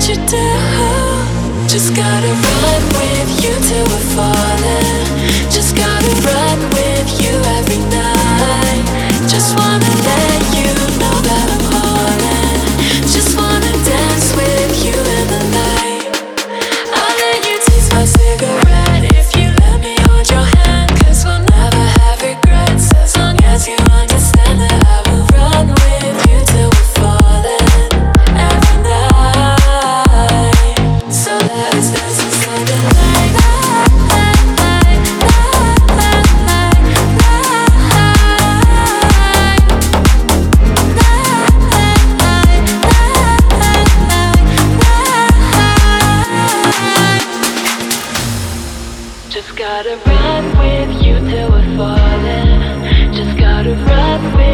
what you do. Just gotta run with you too. gotta run with you till we're falling. Just gotta run with